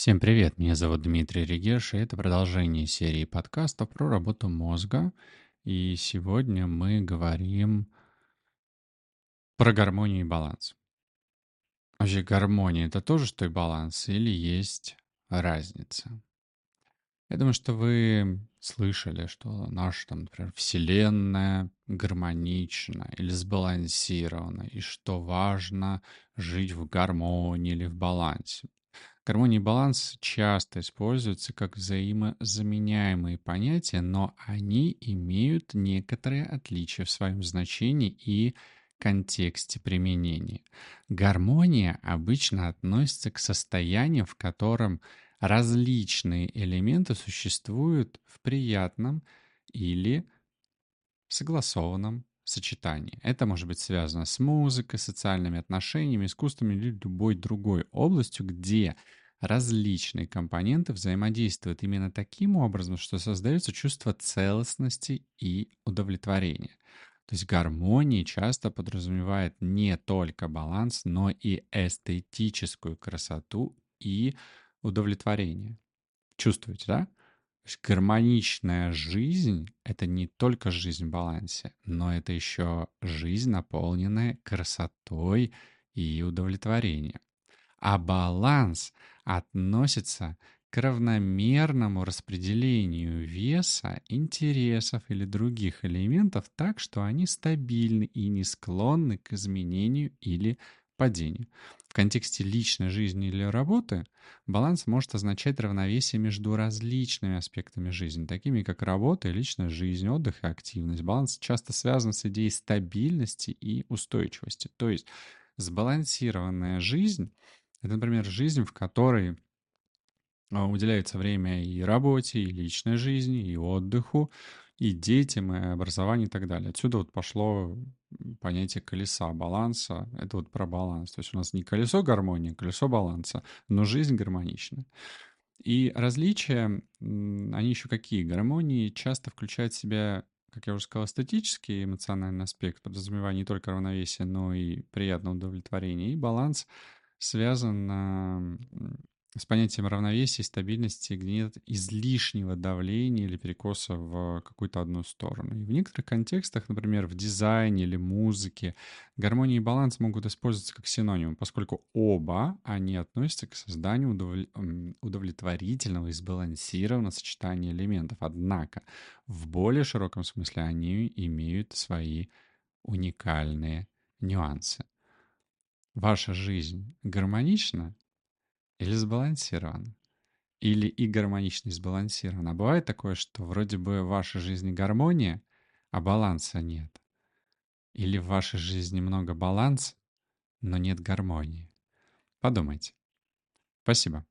Всем привет, меня зовут Дмитрий Регеш, и это продолжение серии подкастов про работу мозга. И сегодня мы говорим про гармонию и баланс. Вообще гармония — это тоже что и баланс, или есть разница? Я думаю, что вы слышали, что наша, там, например, Вселенная гармонична или сбалансирована, и что важно жить в гармонии или в балансе. Гармония и баланс часто используются как взаимозаменяемые понятия, но они имеют некоторые отличия в своем значении и контексте применения. Гармония обычно относится к состоянию, в котором различные элементы существуют в приятном или согласованном сочетании. Это может быть связано с музыкой, социальными отношениями, искусством или любой другой областью, где различные компоненты взаимодействуют именно таким образом, что создается чувство целостности и удовлетворения. То есть гармония часто подразумевает не только баланс, но и эстетическую красоту и удовлетворение. Чувствуете, да? То есть гармоничная жизнь — это не только жизнь в балансе, но это еще жизнь, наполненная красотой и удовлетворением. А баланс относится к равномерному распределению веса, интересов или других элементов так, что они стабильны и не склонны к изменению или падению. В контексте личной жизни или работы баланс может означать равновесие между различными аспектами жизни, такими как работа личная жизнь, отдых и активность. Баланс часто связан с идеей стабильности и устойчивости. То есть сбалансированная жизнь это, например, жизнь, в которой а, уделяется время и работе, и личной жизни, и отдыху, и детям, и образованию и так далее. Отсюда вот пошло понятие колеса, баланса. Это вот про баланс. То есть у нас не колесо гармонии, а колесо баланса, но жизнь гармонична. И различия, они еще какие? Гармонии часто включают в себя, как я уже сказал, эстетический эмоциональный аспект, подразумевая не только равновесие, но и приятное удовлетворение. И баланс — связан с понятием равновесия стабильности, где нет излишнего давления или перекоса в какую-то одну сторону. И в некоторых контекстах, например, в дизайне или музыке, гармония и баланс могут использоваться как синонимы, поскольку оба они относятся к созданию удовлетворительного и сбалансированного сочетания элементов. Однако в более широком смысле они имеют свои уникальные нюансы. Ваша жизнь гармонична или сбалансирована? Или и гармонично, и сбалансирована? бывает такое, что вроде бы в вашей жизни гармония, а баланса нет. Или в вашей жизни много баланса, но нет гармонии. Подумайте. Спасибо.